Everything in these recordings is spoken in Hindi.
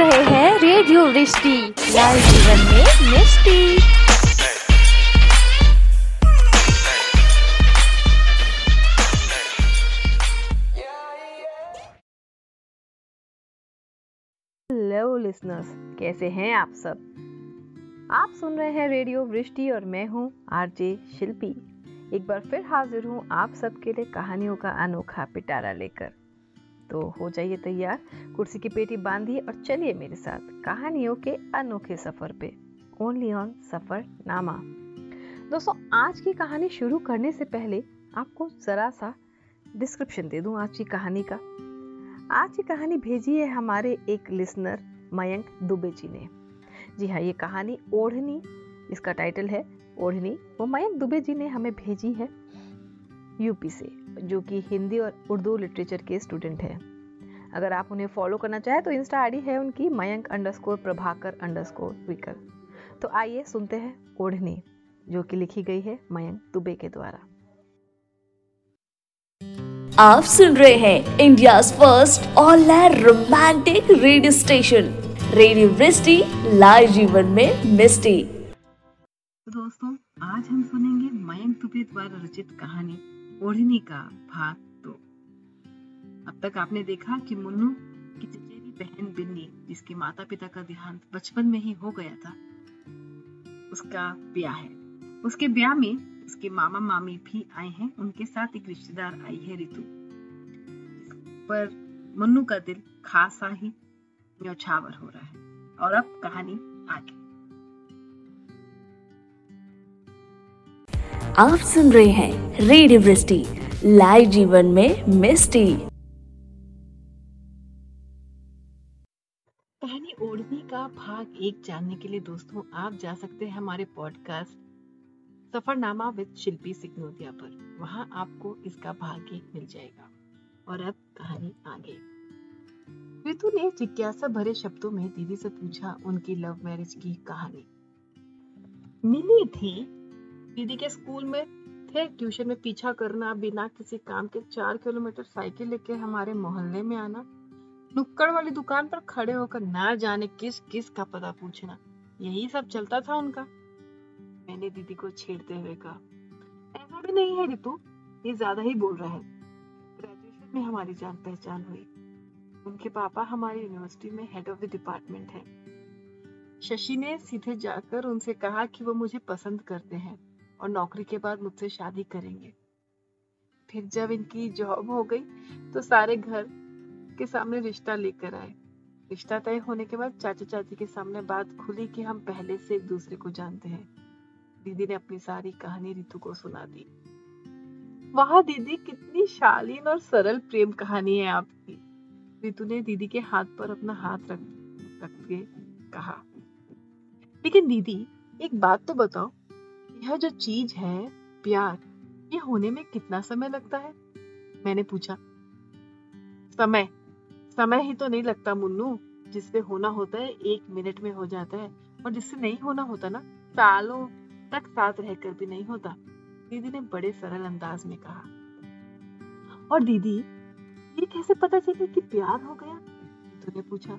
रहे हैं रेडियो रिश्ती। लाइव जीवन में मिस्टी। हेलो लिसनर्स कैसे हैं आप सब? आप सुन रहे हैं रेडियो वृष्टि और मैं हूँ आरजे शिल्पी। एक बार फिर हाजिर हूँ आप सबके लिए कहानियों का अनोखा पिटारा लेकर। तो हो जाइए तैयार। कुर्सी की पेटी बांधिए और चलिए मेरे साथ कहानियों के अनोखे सफ़र पे। ओनली ऑन सफ़र नामा दोस्तों, आज की कहानी शुरू करने से पहले आपको जरा सा डिस्क्रिप्शन दे दूँ आज की कहानी का। आज की कहानी भेजी है हमारे एक लिसनर मयंक दुबे जी ने। जी हाँ ये कहानी ओढ़नी, इसका टाइटल है ओढ़नी। वो मयंक दुबे जी ने हमें भेजी है। यूपी से जो कि हिंदी और उर्दू लिटरेचर के स्टूडेंट हैं। अगर आप उन्हें फॉलो करना चाहें तो इंस्टा आईडी है उनकी मयंक अंडरस्कोर प्रभाकर अंडरस्कोर विकर तो आइए सुनते हैं ओढ़नी जो कि लिखी गई है मयंक दुबे के द्वारा। आप सुन रहे हैं India first online romantic radio station radio Vrishti live जीवन में मिस्टी। दोस्तों आज हम सुनेंगे मयंक दुबे द्वारा रचित कहानी। ओढ़नी का भाग दो। अब तक आपने देखा कि मुन्नू की चचेरी बहन बिन्नी, जिसके माता पिता का देहांत बचपन में ही हो गया था, उसका ब्याह है। उसके ब्याह में उसके मामा मामी भी आए हैं। उनके साथ एक रिश्तेदार आई है ऋतु पर मुन्नू का दिल खासा ही न्यौछावर हो रहा है। और अब कहानी आगे। आप सुन रहे हैं रेडियो वृष्टि, लाइव जीवन में मिस्टी। कहानी ओढ़नी का भाग एक जानने के लिए दोस्तों, आप जा सकते हैं हमारे पॉडकास्ट सफरनामा विद शिल्पी सिग्नोदिया पर। वहाँ आपको इसका भाग एक मिल जाएगा। और अब कहानी आगे। ऋतु ने जिज्ञासा भरे शब्दों में दीदी से पूछा उनकी लव मैरिज की कहानी। मिली थी दीदी के स्कूल में थे, ट्यूशन में पीछा करना, बिना किसी काम के चार किलोमीटर साइकिल लेके हमारे मोहल्ले में आना, नुक्कड़ वाली दुकान पर खड़े होकर ना जाने किस किस का पता पूछना, यही सब चलता था उनका। मैंने दीदी को छेड़ते हुए कहा, ऐसा भी नहीं है रितु, ये ज़्यादा ही बोल रहा है। ग्रेजुएशन में हमारी जान पहचान हुई। उनके पापा हमारी यूनिवर्सिटी में हेड ऑफ़ द डिपार्टमेंट है। शशि ने सीधे जाकर उनसे कहा कि वो मुझे पसंद करते हैं। और नौकरी के बाद मुझसे शादी करेंगे। फिर जब इनकी जॉब हो गई तो सारे घर के सामने रिश्ता लेकर आए। रिश्ता तय होने के बाद चाचा चाची के सामने बात खुली कि हम पहले से एक दूसरे को जानते हैं। दीदी ने अपनी सारी कहानी रितु को सुना दी। वाह दीदी कितनी शालीन और सरल प्रेम कहानी है आपकी। रितु ने दीदी के हाथ पर अपना हाथ रख रख के कहा, लेकिन दीदी, एक बात तो बताओ यह जो चीज़ है, प्यार, ये होने में कितना समय लगता है? मैंने पूछा। समय। समय ही तो नहीं लगता मुन्नू, जिससे होना होता है, एक मिनट में हो जाता है। और जिससे नहीं होना होता ना, सालों तक साथ रहकर भी नहीं होता। दीदी ने बड़े सरल अंदाज में कहा। और दीदी, ये कैसे पता चले कि प्यार हो गया? तूने पूछा।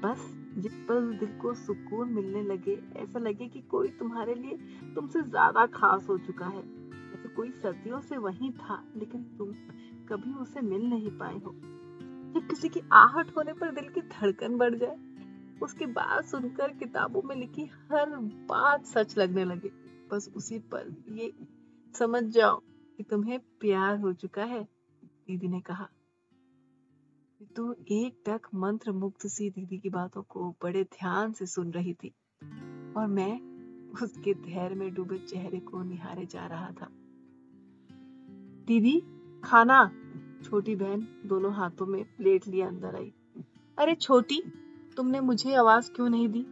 बस। जिस पल दिल को सुकून मिलने लगे, ऐसा लगे कि कोई तुम्हारे लिए तुमसे ज़्यादा खास हो चुका है। जैसे कोई सदियों से वही था, लेकिन तुम कभी उसे मिल नहीं पाए हो। जब किसी की आहट होने पर दिल की धड़कन बढ़ जाए, उसकी बात सुनकर किताबों में लिखी हर बात सच लगने लगे। बस उसी पर ये समझ जाओ कि तुम्हें प्यार हो चुका है, दीदी ने कहा। तो एक टक मंत्र मुक्त सी दीदी की बातों को बड़े ध्यान से सुन रही थी और मैं उसके धैर्य में डूबे चेहरे को निहारे जा रहा था। दीदी, खाना। छोटी बहन दोनों हाथों में प्लेट लिए अंदर आई। अरे छोटी, तुमने मुझे आवाज़ क्यों नहीं दी?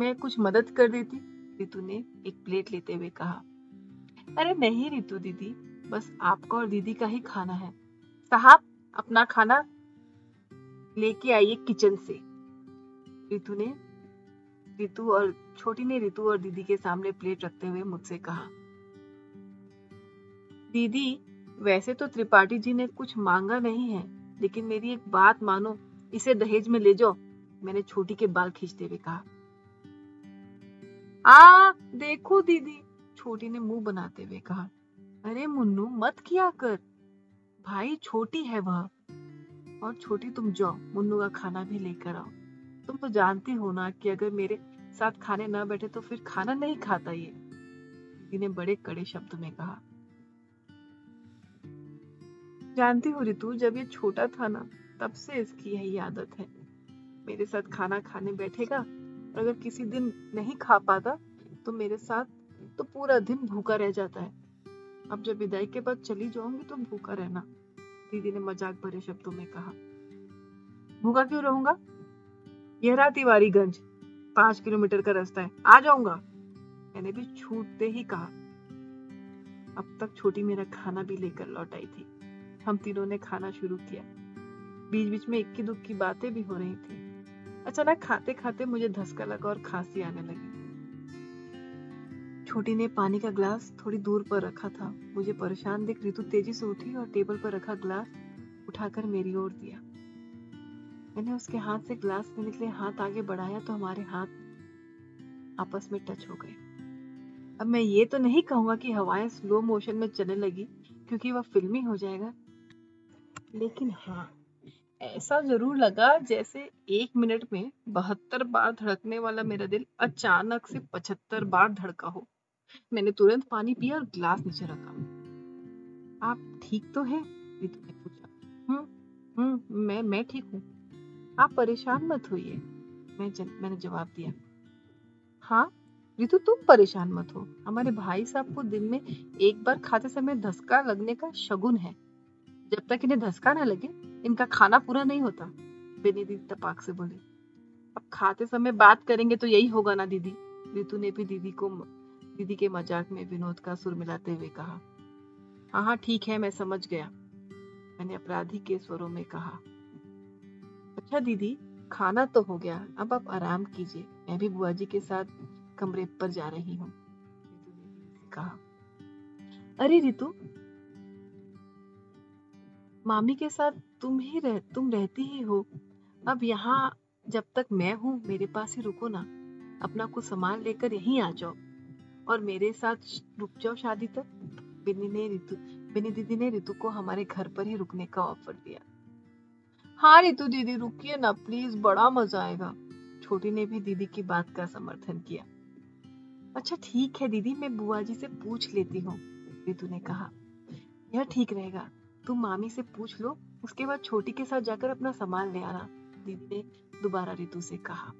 मैं कुछ मदद कर देती। रितु ने एक प्लेट लेते हुए कहा। अरे नहीं रितु दीदी, बस आपका और दीदी का ही खाना है। साहब, अपना खाना लेके आइए किचन से। रितु ने, रितु और, छोटी ने रितु और दीदी के सामने प्लेट रखते हुए मुझसे कहा, दीदी, वैसे तो त्रिपाठी जी ने कुछ मांगा नहीं है, लेकिन मेरी एक बात मानो, इसे दहेज में ले जाओ, मैंने छोटी के बाल खींचते हुए कहा। आ, देखो दीदी, छोटी ने मुँह बनाते हुए कहा, अरे मुन्नू, मत किया कर, भाई छोटी है वह और छोटी तुम जाओ, मुन्नू का खाना भी लेकर आओ। तुम तो जानती हो ना कि अगर मेरे साथ खाने ना बैठे तो फिर खाना नहीं खाता ये। ने बड़े कड़े शब्द में कहा। जानती हो रितु, जब ये छोटा था ना, तब से इसकी यही आदत है। मेरे साथ खाना खाने बैठेगा और अगर किसी दिन नहीं खा पाता तो मेरे साथ तो पूरा दिन भूखा रह जाता है। अब जब विदाई के बाद चली जाऊँगी तो भूखा रहना। दीदी ने मज़ाक भरे शब्दों में कहा। भूखा क्यों रहूँगा? यह रहा तिवारीगंज। पाँच किलोमीटर का रास्ता है। आ जाऊँगा। मैंने भी छूटते ही कहा। अब तक छोटी मेरा खाना भी लेकर लौट आई थी। हम तीनों ने खाना शुरू किया। बीच बीच में इक्की दुख की बातें भी हो रही थी। अचानक खाते खाते मुझे धसका लगा और खांसी आने लगी। छोटी ने पानी का ग्लास थोड़ी दूर पर रखा था। मुझे परेशान देख ऋतु तेज़ी से उठी और टेबल पर रखा ग्लास उठाकर मेरी ओर दिया। मैंने उसके हाथ से ग्लास लेने के लिए हाथ आगे बढ़ाया तो हमारे हाथ आपस में टच हो गए। अब मैं ये तो नहीं कहूँगा कि हवाएँ स्लो मोशन में चलने लगी, क्योंकि वह फिल्मी हो जाएगा। लेकिन हाँ ऐसा ज़रूर लगा जैसे एक मिनट में बहत्तर बार धड़कने वाला मेरा दिल अचानक से पचहत्तर बार धड़का हो। मैंने तुरंत पानी पिया और ग्लास नीचे रखा। आप ठीक तो है? रितु ने पूछा। हम्म हम्म मैं मैं ठीक हूँ। आप परेशान मत होइए। मैं जन, मैंने जवाब दिया। हाँ रितु तुम परेशान मत हो। हमारे भाई साहब को दिन में एक बार खाते समय धसका लगने का शगुन है। जब तक इन्हें धसका ना लगे इनका खाना पूरा नहीं होता। बेनी दीदी तपाक से बोली। अब खाते समय बात करेंगे तो यही होगा ना दीदी। रितु ने भी दीदी को दीदी के मज़ाक में विनोद का सुर मिलाते हुए कहा हाँ हाँ ठीक है, मैं समझ गया। मैंने अपराधी के स्वरों में कहा अच्छा दीदी, खाना तो हो गया, अब आप आराम कीजिए। मैं भी बुआ जी के साथ कमरे पर जा रही हूँ कहा। अरे रितु, मामी के साथ तुम ही रह, तुम रहती ही हो। अब यहाँ जब तक मैं हूँ, मेरे पास ही रुको ना। अपना कुछ सामान लेकर यहीं आ जाओ। और मेरे साथ रुक जाओ शादी तक। बिनी ने रितु बिनी दीदी ने रितु को हमारे घर पर ही रुकने का ऑफ़र दिया। हाँ रितु दीदी, रुकिए ना प्लीज़ बड़ा मज़ा आएगा। छोटी ने भी दीदी की बात का समर्थन किया। अच्छा ठीक है दीदी, मैं बुआ जी से पूछ लेती हूँ, रितु ने कहा। यह ठीक रहेगा, तुम मामी से पूछ लो, उसके बाद छोटी के साथ जाकर अपना सामान ले आना, दीदी ने दोबारा रितु से कहा।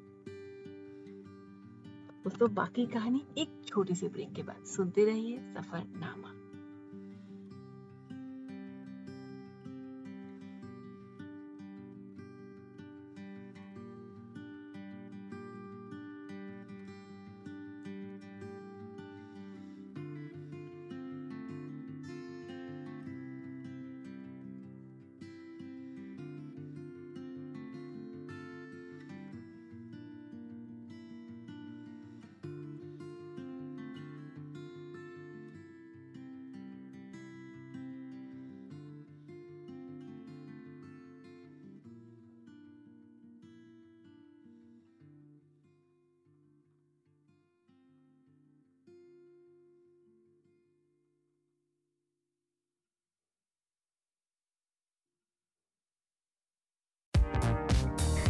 दोस्तों बाकी कहानी एक छोटे से ब्रेक के बाद। सुनते रहिए Safarnama.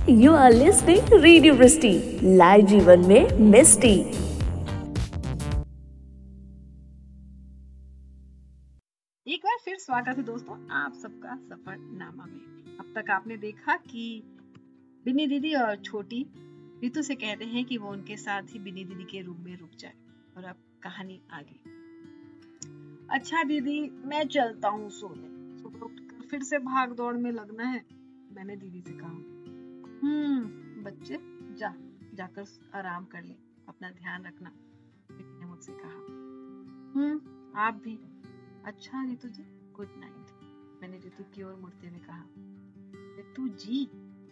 You are listening Radio Vristi, live जीवन में मिस्टी एक बार फिर स्वागत है दोस्तों आप सबका सफरनामा में। अब तक आपने देखा कि बिनी दीदी और छोटी रितु से कहते हैं कि वो उनके साथ ही बिनी दीदी के रूम में रुक जाए और अब कहानी आगे। अच्छा दीदी मैं चलता हूँ सोने। सुबह उठकर फिर से भाग दौड़ में लगना है मैंने दीदी से कहा। हम्म बच्चे, जा, जाकर आराम कर ले, अपना ध्यान रखना ने मुझसे कहा। हम्म आप भी। अच्छा रितु जी गुड नाइट मैंने रितु की ओर मुड़ते हुए कहा। रितु जी,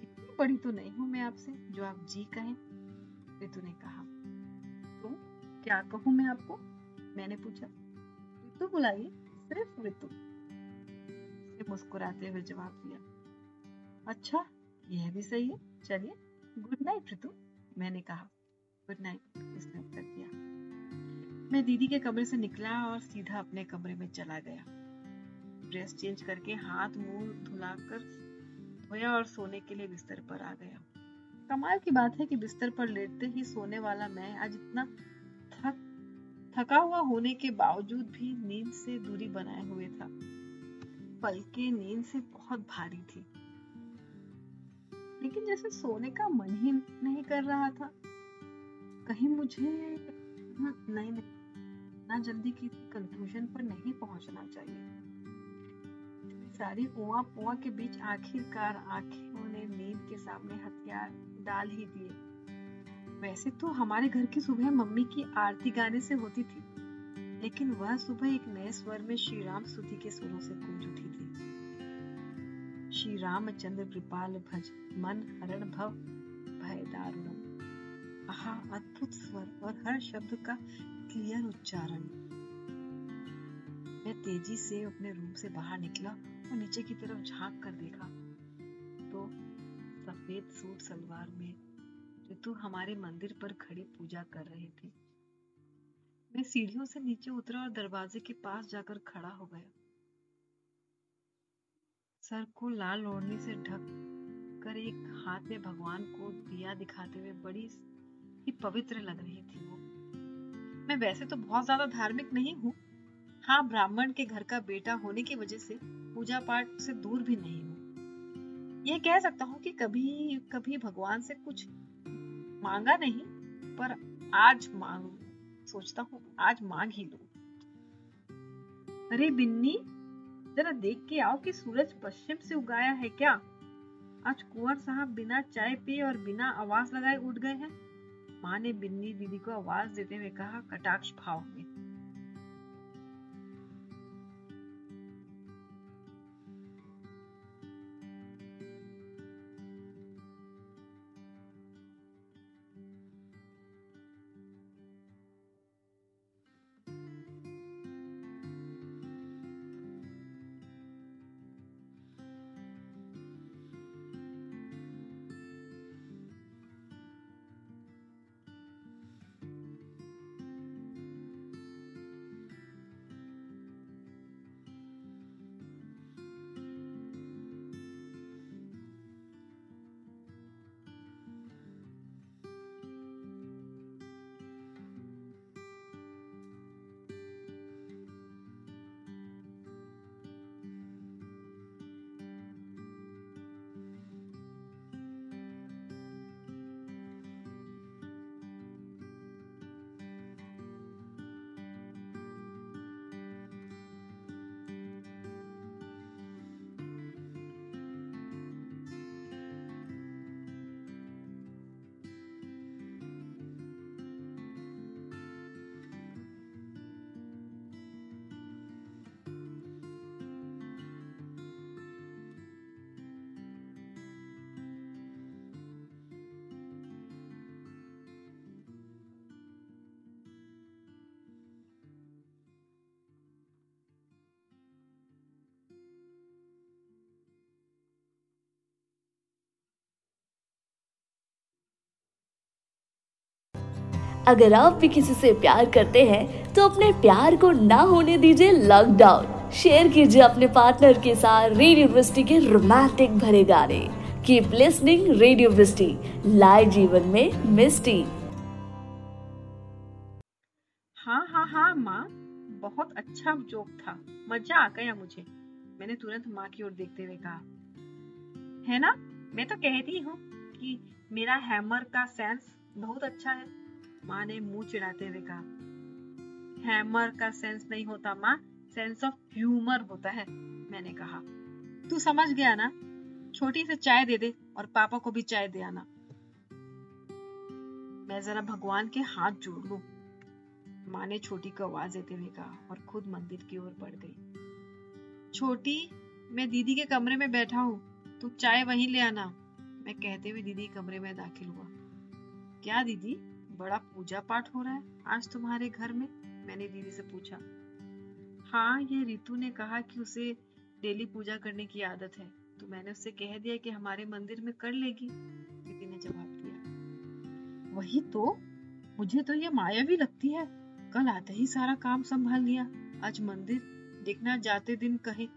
इतनी बड़ी तो नहीं हूँ मैं आपसे, जो आप जी कहें रितु ने कहा। तो क्या कहूँ मैं आपको? मैंने पूछा। रितु बुलाइए, सिर्फ़ रितु मुस्कुराते हुए जवाब दिया। अच्छा यह भी सही है। चलिए गुड नाइट ऋतु, मैंने कहा। गुड नाइट उसने उत्तर दिया। मैं दीदी के कमरे से निकला और सीधा अपने कमरे में चला गया। ड्रेस चेंज करके हाथ मुँह धुलाकर धोया और सोने के लिए बिस्तर पर आ गया। कमाल की बात है कि बिस्तर पर लेटते ही सोने वाला मैं आज इतना थक, थका हुआ होने के बावजूद भी नींद से दूरी बनाए हुए था। पलके नींद से बहुत भारी थी। लेकिन जैसे सोने का मन ही नहीं कर रहा था कहीं मुझे हम्म, नहीं ना जल्दी किसी कंक्लूजन पर नहीं पहुँचना चाहिए। सारी उआ पुआ के बीच आखिरकार आँखें ने नींद के सामने हथियार डाल ही दिए। वैसे तो हमारे घर की सुबह मम्मी की आरती गाने से होती थी लेकिन वह सुबह एक नए स्वर में श्री राम स्तुति के सुरों से गूंज उठी थी। श्री रामचंद्र कृपाल भज मन हरण भव भय दारुणम। आहा, अद्भुत स्वर और हर शब्द का क्लियर उच्चारण। मैं तेज़ी से अपने रूम से बाहर निकला और नीचे की तरफ़ झाँक कर देखा। तो सफ़ेद सूट सलवार में ऋतु हमारे मंदिर पर खड़े पूजा कर रहे थे। मैं सीढ़ियों से नीचे उतरा और दरवाजे के पास जाकर खड़ा हो गया। सर को लाल ओढ़नी से ढक कर एक हाथ में भगवान को दिया दिखाते हुए बड़ी ही पवित्र लग रही थी वो। मैं वैसे तो बहुत ज़्यादा धार्मिक नहीं हूँ। हाँ ब्राह्मण के घर का बेटा होने की वजह से पूजा पाठ से दूर भी नहीं हूँ। यह कह सकता हूँ कि कभी कभी भगवान से कुछ मांगा नहीं, पर आज मांग, सोचता हूँ, आज मांग ही लू। अरे बिन्नी जरा देख के आओ कि सूरज पश्चिम से उगाया है क्या? आज कुंवर साहब बिना चाय पिए और बिना आवाज़ लगाए उठ गए हैं। माँ ने बिन्नी दीदी को आवाज़ देते हुए कहा, कटाक्ष भाव में। अगर आप भी किसी से प्यार करते हैं तो अपने प्यार को ना होने दीजिए लॉकडाउन शेयर कीजिए अपने पार्टनर के साथ रेडियो वृष्टि के रोमांटिक भरे गाने। कीप लिसनिंग रेडियो वृष्टि लाए जीवन में मिस्टी हाँ हाँ हाँ माँ। बहुत अच्छा जोक था। मज़ा आ गया मुझे। मैंने तुरंत माँ की ओर देखते हुए कहा। है ना? मैं तो कहती हूँ कि मेरा हैमर का सेंस बहुत अच्छा है। माँ ने मुँह चिढ़ाते हुए कहा, हैमर का सेंस नहीं होता माँ, सेंस ऑफ़ ह्यूमर होता है, मैंने कहा। तू समझ गया ना? छोटी से चाय दे दे और पापा को भी चाय दे आना। मैं जरा भगवान के हाथ जोड़ लू। माँ ने छोटी को आवाज़ देते हुए कहा और खुद मंदिर की ओर बढ़ गई। छोटी, मैं दीदी के कमरे में बैठा हूँ, तू चाय वहीं ले आना, मैं कहते हुए दीदी कमरे में दाखिल हुआ। क्या दीदी? बड़ा पूजा पाठ हो रहा है आज तुम्हारे घर में? मैंने दीदी से पूछा। हाँ ये रितु ने कहा कि उसे डेली पूजा करने की आदत है तो मैंने उससे कह दिया कि हमारे मंदिर में कर लेगी। दीदी ने जवाब दिया। वही तो मुझे तो ये माया भी लगती है। कल आते ही सारा काम संभाल लिया। आज मंदिर देखना जाते दिन कहीं।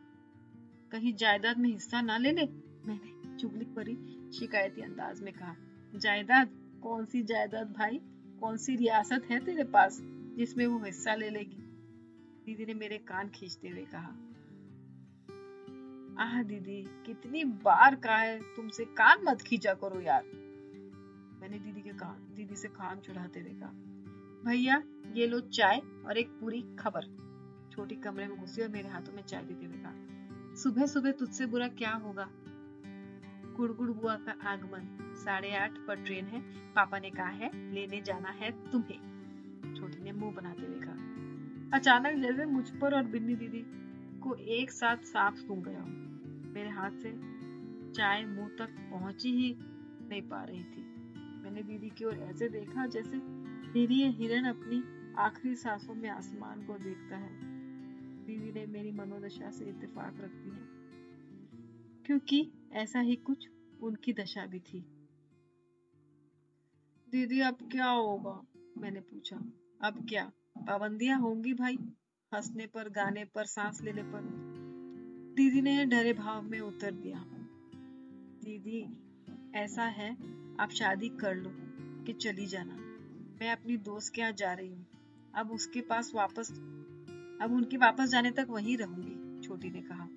कहीं जायदाद में हिस्सा ना ले ले मैंने चुगली परी शिकायती अंदाज में कहा। जायदाद? कौन सी जायदाद भाई, कौन सी रियासत है तेरे पास जिसमें वो हिस्सा ले लेगी? दीदी ने मेरे कान खींचते हुए कहा, आह दीदी, कितनी बार कहा है, तुमसे कान मत खींचा करो यार। मैंने दीदी के कान, दीदी से कान चढ़ाते हुए कहा, भैया, ये लो चाय और एक पूरी खबर। छोटी कमरे में घुसी और मेरे हाथों में चाय देते हुए कहा सुबह सुबह तुझसे बुरा क्या होगा? गुड़गुड़ बुआ का आगमन। साढ़े आठ पर ट्रेन है। पापा ने कहा है, लेने जाना है तुम्हें। छोटी ने मुँह बनाते हुए कहा। अचानक जैसे मुझ पर और बिन्नी दीदी को एक साथ सांप सूंघ गया। मेरे हाथ से चाय मुँह तक पहुँची ही नहीं पा रही थी। मैंने दीदी की ओर ऐसे देखा जैसे निरीय हिरण अपनी आखिरी सांसों में आसमान को देखता है। दीदी ने मेरी मनोदशा से इत्तेफाक रखती है। क्योंकि ऐसा ही कुछ उनकी दशा भी थी। दीदी, अब क्या होगा? मैंने पूछा। अब क्या? पाबंदियाँ होंगी भाई, हंसने पर, गाने पर, सांस लेने पर। दीदी ने डरे भाव में उत्तर दिया। दीदी, ऐसा है, आप शादी कर लो कि चली जाना। मैं अपनी दोस्त के यहाँ जा रही हूँ। अब उसके पास वापस, अब उनके वापस जाने तक वहीं रहूँगी, छोटी ने कहा।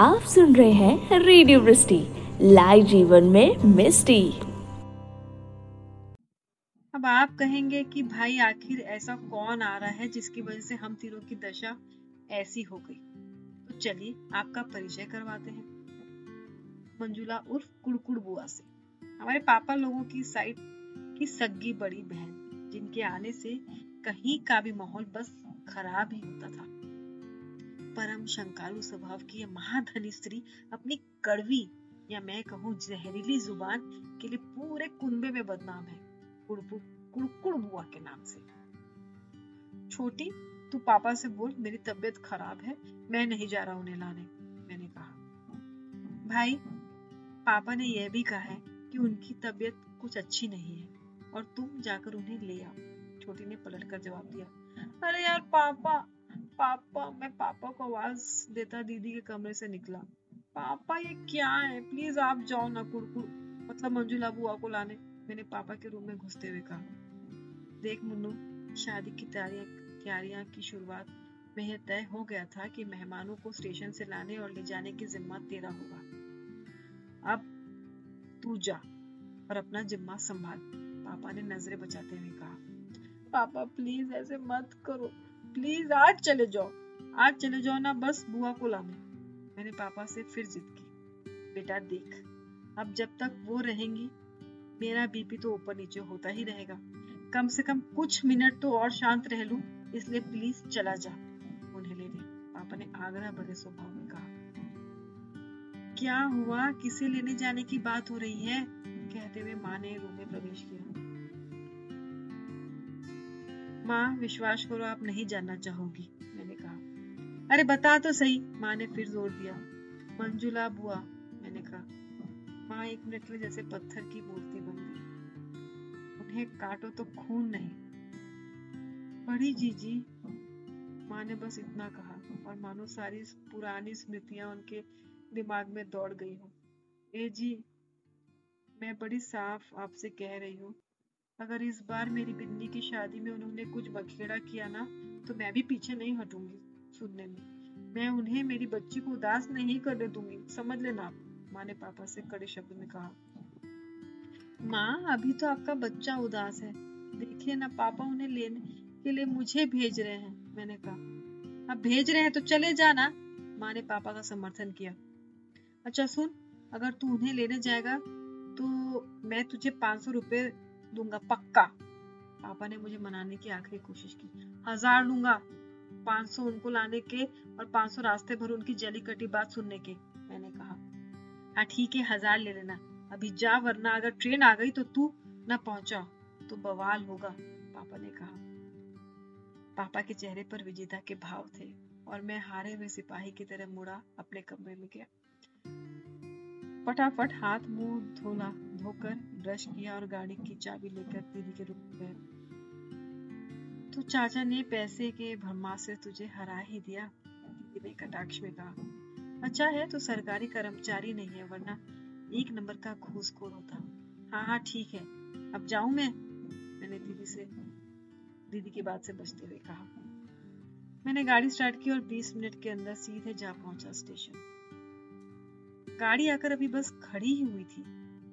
आप सुन रहे हैं रेडियो वृष्टि, लाइव जीवन में मिस्टी। अब आप कहेंगे कि भाई आखिर ऐसा कौन आ रहा है जिसकी वजह से हम तीनों की दशा ऐसी हो गई? तो चलिए आपका परिचय करवाते हैं। मंजुला उर्फ़ कुड़कुड़ बुआ से। हमारे पापा लोगों की साइड की सग्गी बड़ी बहन, जिनके आने से कहीं का भी माहौल बस खराब ही होता था। परम शंकालु स्वभाव की यह महाधनी स्त्री अपनी कड़वी या मैं कहूँ जहरीली ज़ुबान के लिए पूरे कुंबे में बदनाम है। कुड़कुड़ बुआ के नाम से। छोटी, तू पापा से बोल, मेरी तबीयत खराब है, मैं नहीं जा रहा उन्हें लाने, मैंने कहा। भाई, पापा ने यह भी कहा है कि उनकी तबीयत कुछ अच्छी नहीं है और तुम जाकर उन्हें ले आओ। छोटी ने पलट कर जवाब दिया, अरे यार, पापा पापा, मैं पापा को आवाज़ देता दीदी के कमरे से निकला। पापा, ये क्या है? प्लीज़ आप जाओ ना कुड़कुड़ मतलब मंजुला बुआ को लाने। मैंने पापा के रूम में घुसते हुए कहा। देख मुन्नू, शादी की तैयारियाँ तैयारियाँ की शुरुआत में यह तय हो गया था कि मेहमानों को स्टेशन से लाने और ले जाने की जिम्मा तेरा होगा। अब तू जा और अपना जिम्मा संभाल। पापा ने नज़रें बचाते हुए कहा। पापा प्लीज़ ऐसे मत करो। प्लीज़ आज चले जाओ। आज चले जाओ ना बस बुआ को लाने। मैंने पापा से फिर जिद की। बेटा देख, अब जब तक वो रहेंगी, मेरा बीपी तो ऊपर नीचे होता ही रहेगा। कम से कम कुछ मिनट तो और शांत रह लू, इसलिए प्लीज़ चला जा, उन्हें लेने। पापा ने आग्रह भरे स्वभाव में कहा। क्या हुआ? किसे लेने जाने की बात हो रही है? कहते हुए माँ ने रूम में प्रवेश किया। माँ, विश्वास करो, आप नहीं जानना चाहोगी, मैंने कहा। अरे, बता तो सही, माँ ने फिर ज़ोर दिया। मंजुला बुआ, मैंने कहा। माँ एक मिनट में जैसे पत्थर की मूर्ति बन गई। उन्हें काटो तो खून नहीं। बड़ी जीजी, माँ ने बस इतना कहा। और मानो सारी पुरानी स्मृतियाँ उनके दिमाग में दौड़ गई हो। ए जी, मैं बड़ी साफ़ आपसे कह रही हूँ अगर इस बार मेरी बिन्नी की शादी में उन्होंने कुछ बखेड़ा किया ना तो मैं भी पीछे नहीं हटूँगी सुनने में। मैं उन्हें, मेरी बच्ची को उदास नहीं करने दूँगी, समझ लेना माँ ने पापा से कड़े शब्द में कहा। माँ, अभी तो आपका बच्चा उदास है। देखिए ना, पापा उन्हें लेने के लिए मुझे भेज रहे हैं, मैंने कहा। अब भेज रहे हैं तो चले जाना, माँ ने पापा का समर्थन किया। अच्छा सुन, अगर तू उन्हें लेने जाएगा तो मैं तुझे पाँच सौ रुपए दूँगा, पक्का। पापा ने मुझे मनाने की आखिरी कोशिश की। हज़ार लूँगा, पाँच सौ उनको लाने के और पाँच सौ रास्ते भर उनकी जली कटी बात सुनने के, मैंने कहा। हाँ ठीक है, हज़ार ले लेना। अभी जा, वरना अगर ट्रेन आ गई तो तू न पहुँचा तो बवाल होगा, पापा ने कहा। पापा के चेहरे पर विजेता के भाव थे और मैं हारे हुए सिपाही की तरह मुड़ा अपने कमरे में गया। फटाफट हाथ मुँह धोला धोकर ब्रश किया और गाड़ी की चाबी लेकर दीदी के रूम गया तो चाचा ने पैसे के भरमा से तुझे हरा ही दिया दीदी ने कटाक्ष में कहा। अच्छा है तो सरकारी कर्मचारी नहीं है, वरना एक नंबर का घूसखोर होता। हाँ हाँ ठीक है। अब जाऊँ मैं? मैंने दीदी से, दीदी की बात से बचते हुए कहा। मैंने गाड़ी स्टार्ट की और 20 मिनट के अंदर सीधे जा पहुँचा स्टेशन। गाड़ी आकर अभी बस खड़ी ही हुई थी।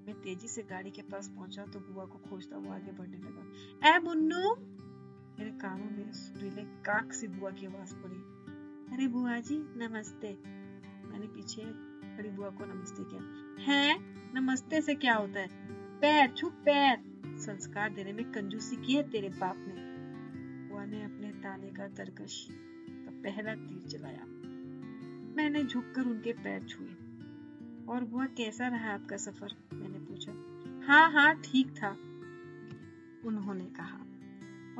मैं तेज़ी से गाड़ी के पास पहुँचा तो बुआ को खोजता हुआ आगे बढ़ने लगा। ए मुन्नू! मेरे कानों में सुरीले काक से बुआ की आवाज़ पड़ी। अरे बुआ जी, नमस्ते। मैंने पीछे खड़ी बुआ को नमस्ते किया। है? नमस्ते से क्या होता है? पैर छुप पैर! संस्कार देने में कंजूसी की है तेरे बाप ने। बुआ ने अपने ताने का तरकश का पहला तीर चलाया। मैंने झुककर उनके पैर छुए। और वह कैसा रहा आपका सफ़र? मैंने पूछा। हाँ हाँ ठीक था, उन्होंने कहा।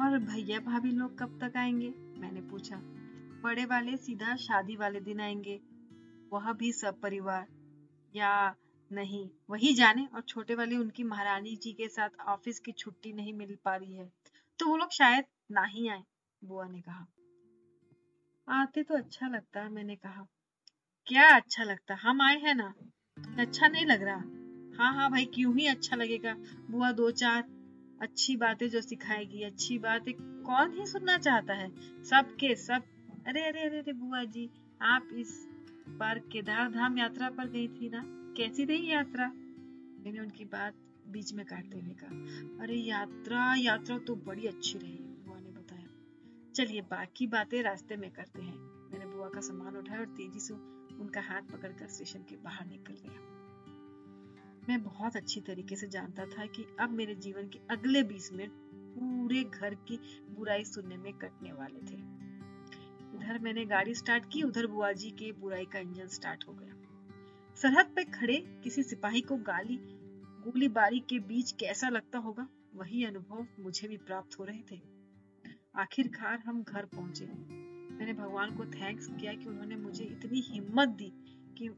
और भैया भाभी लोग कब तक आएँगे? मैंने पूछा। बड़े वाले सीधा शादी वाले दिन आएँगे। वह भी सब परिवार। या नहीं, वही जाने और छोटे वाले उनकी महारानी जी के साथ ऑफ़िस की छुट्टी नहीं मिल पा रही है तो वो लोग शायद ना ही आए, बुआ ने कहा। आते तो अच्छा लगता मैंने कहा। क्या अच्छा लगता, हम आए हैं ना? अच्छा नहीं लग रहा। हाँ हाँ भाई, क्यों ही अच्छा लगेगा? बुआ दो चार अच्छी बातें जो सिखाएगी, अच्छी बातें कौन ही सुनना चाहता है? सबके सब। अरे अरे अरे अरे बुआ जी, आप इस बार केदार धाम यात्रा पर गई थी ना? कैसी रही यात्रा? मैंने उनकी बात बीच में काटते हुए कहा अरे यात्रा यात्रा तो बड़ी अच्छी रही, बुआ ने बताया। चलिए बाकी बातें रास्ते में करते हैं। मैंने बुआ का सामान उठाया और तेज़ी से उनका हाथ पकड़कर स्टेशन के बाहर निकल गया। मैं बहुत अच्छी तरीके से जानता था कि अब मेरे जीवन के अगले बीस मिनट पूरे घर की बुराई सुनने में कटने वाले थे। इधर मैंने गाड़ी स्टार्ट की, उधर बुआ जी के बुराई का इंजन स्टार्ट हो गया। सरहद पे खड़े किसी सिपाही को गाली गोली बारी के बीच कैसा लगता होगा, वही अनुभव मुझे भी प्राप्त हो रहे थे। आखिरकार हम घर पहुँचे। मैंने भगवान को थैंक्स किया कि उन्होंने मुझे इतनी हिम्मत दी कि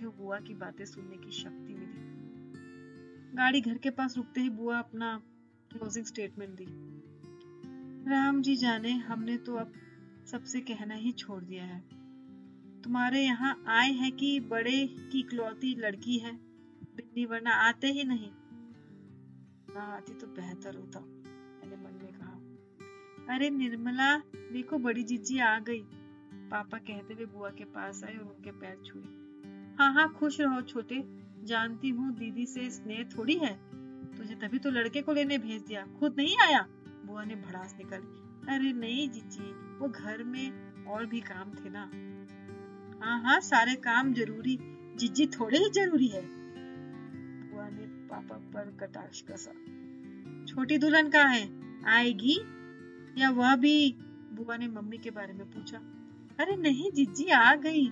जो बुआ की बातें सुनने की शक्ति मिली। गाड़ी घर के पास रुकते ही बुआ अपना क्लोजिंग स्टेटमेंट दी। राम जी जाने, हमने तो अब सबसे कहना ही छोड़ दिया है। तुम्हारे यहाँ आए हैं कि बड़े की इकलौती लड़की है, बिन्नी, वरना आते ही नहीं। ना आती तो बेहतर होता। अरे निर्मला, देखो बड़ी जीजी आ गई। पापा कहते हुए बुआ के पास आए और उनके पैर छुए। हाँ हाँ खुश रहो छोटे। जानती हूँ दीदी से स्नेह थोड़ी है। तुझे तभी तो लड़के को लेने भेज दिया। खुद नहीं आया? बुआ ने भड़ास निकाली। अरे नहीं जीजी, वो घर में और भी काम थे ना। हाँ हाँ सारे काम ज़रूरी। जीजी थोड़े ही ज़रूरी है। बुआ ने पापा पर कटाक्ष कसा। छोटी दुल्हन कहाँ है? आएगी? या वह भी बुआ ने मम्मी के बारे में पूछा, अरे नहीं, जीजी आ गई।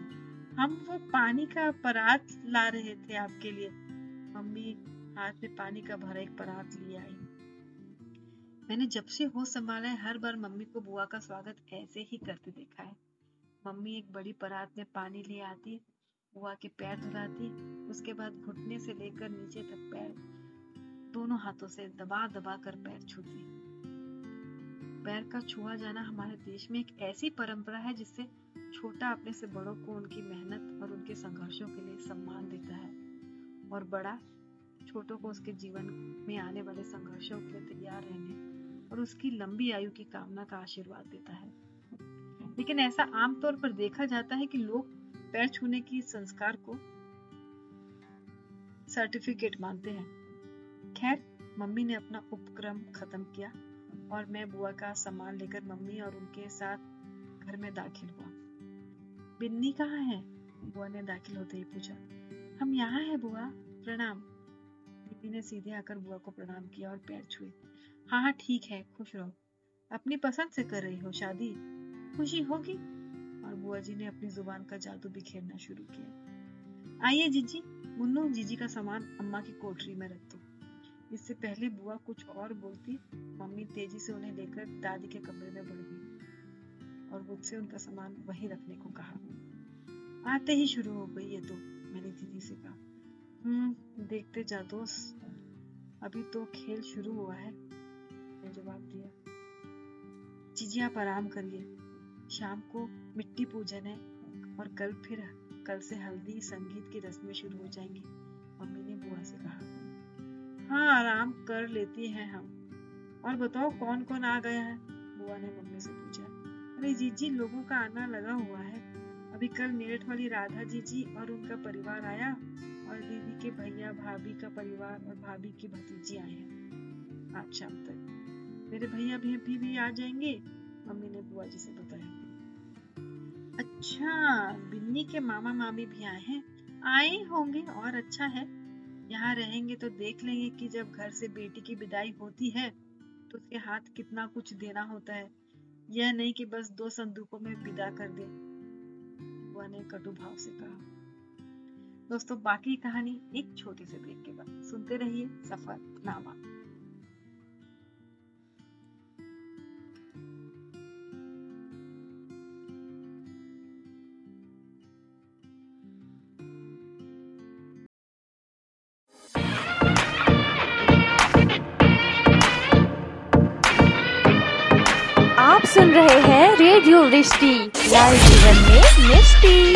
हम वो पानी का परात ला रहे थे आपके लिए। मम्मी हाथ में पानी का भरा एक परात लिए आई। मैंने जब से होश संभाला है, हर बार मम्मी को बुआ का स्वागत ऐसे ही करते देखा है। मम्मी एक बड़ी परात में पानी ले आती, बुआ के पैर धुलाती उसके बाद घुटने से लेकर नीचे तक पैर, दोनों हाथों से दबा दबा कर पैर छूती। पैर का छुआ जाना हमारे देश में एक ऐसी परंपरा है जिससे छोटा अपने से बड़ों को उनकी मेहनत और उनके संघर्षों के लिए सम्मान देता है और बड़ा छोटों को उसके जीवन में आने वाले संघर्षों के लिए तैयार रहने और उसकी लंबी आयु की कामना का आशीर्वाद देता है। लेकिन ऐसा आमतौर पर देखा जाता है कि लोग पैर छूने की संस्कार को सर्टिफिकेट मानते हैं। खैर, मम्मी ने अपना उपक्रम खत्म किया। और मैं बुआ का सामान लेकर मम्मी और उनके साथ घर में दाखिल हुआ। बिन्नी कहाँ है? बुआ ने दाखिल होते ही पूछा। हम यहाँ हैं बुआ, प्रणाम। दीदी ने सीधे आकर बुआ को प्रणाम किया और पैर छुए। हाँ हाँ ठीक है, खुश रहो। अपनी पसंद से कर रही हो शादी। खुशी होगी? और बुआ जी ने अपनी ज़ुबान का जादू बिखेरना शुरू किया। आइए जीजी, मुन्नू, जीजी का सामान अम्मा की कोठरी में रख दो। इससे पहले बुआ कुछ और बोलती, मम्मी तेज़ी से उन्हें लेकर दादी के कमरे में बढ़ गई और मुझसे उनका सामान वहीं रखने को कहा। आते ही शुरू हो गई ये तो मैंने दीदी से कहा। हम्म देखते जा दोस्त, अभी तो खेल शुरू हुआ है जवाब दिया। जीजी आप आराम करिए, शाम को मिट्टी पूजन है और कल फिर, कल से हल्दी संगीत की रस्में शुरू हो जाएँगी, मम्मी ने बुआ से कहा। हाँ आराम कर लेती हैं हम। और बताओ कौन कौन आ गया है? बुआ ने मम्मी से पूछा। अरे जीजी, लोगों का आना लगा हुआ है। अभी कल मेरठ वाली राधा जीजी और उनका परिवार आया और दीदी के भैया, भाभी का परिवार और भाभी की भतीजी आए हैं। आज शाम तक। मेरे भैया भी, अभी भी आ जाएँगे? मम्मी ने बुआ जी से बताया। अच्छा बिन्नी के मामा मामी भी आए हैं। आए होंगे और अच्छा है। यहाँ रहेंगे तो देख लेंगे कि जब घर से बेटी की विदाई होती है तो उसके हाथ कितना कुछ देना होता है। यह नहीं कि बस दो संदूकों में विदा कर दे, बुआ ने कटु भाव से कहा। दोस्तों, बाकी कहानी एक छोटे से ब्रेक के बाद। सुनते रहिए सफ़र नामा रिश्ती। लाइव जीवन में मिस्टी।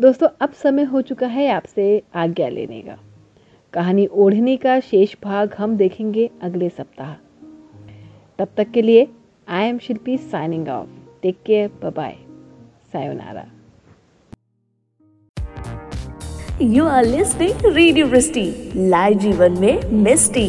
दोस्तों, अब समय हो चुका है आपसे आज्ञा लेने का। कहानी ओढ़ने का शेष भाग हम देखेंगे अगले सप्ताह। तब तक के लिए I am Shilpi signing off take care bye sayonara you are listening radio Misty live जीवन में मिस्टी।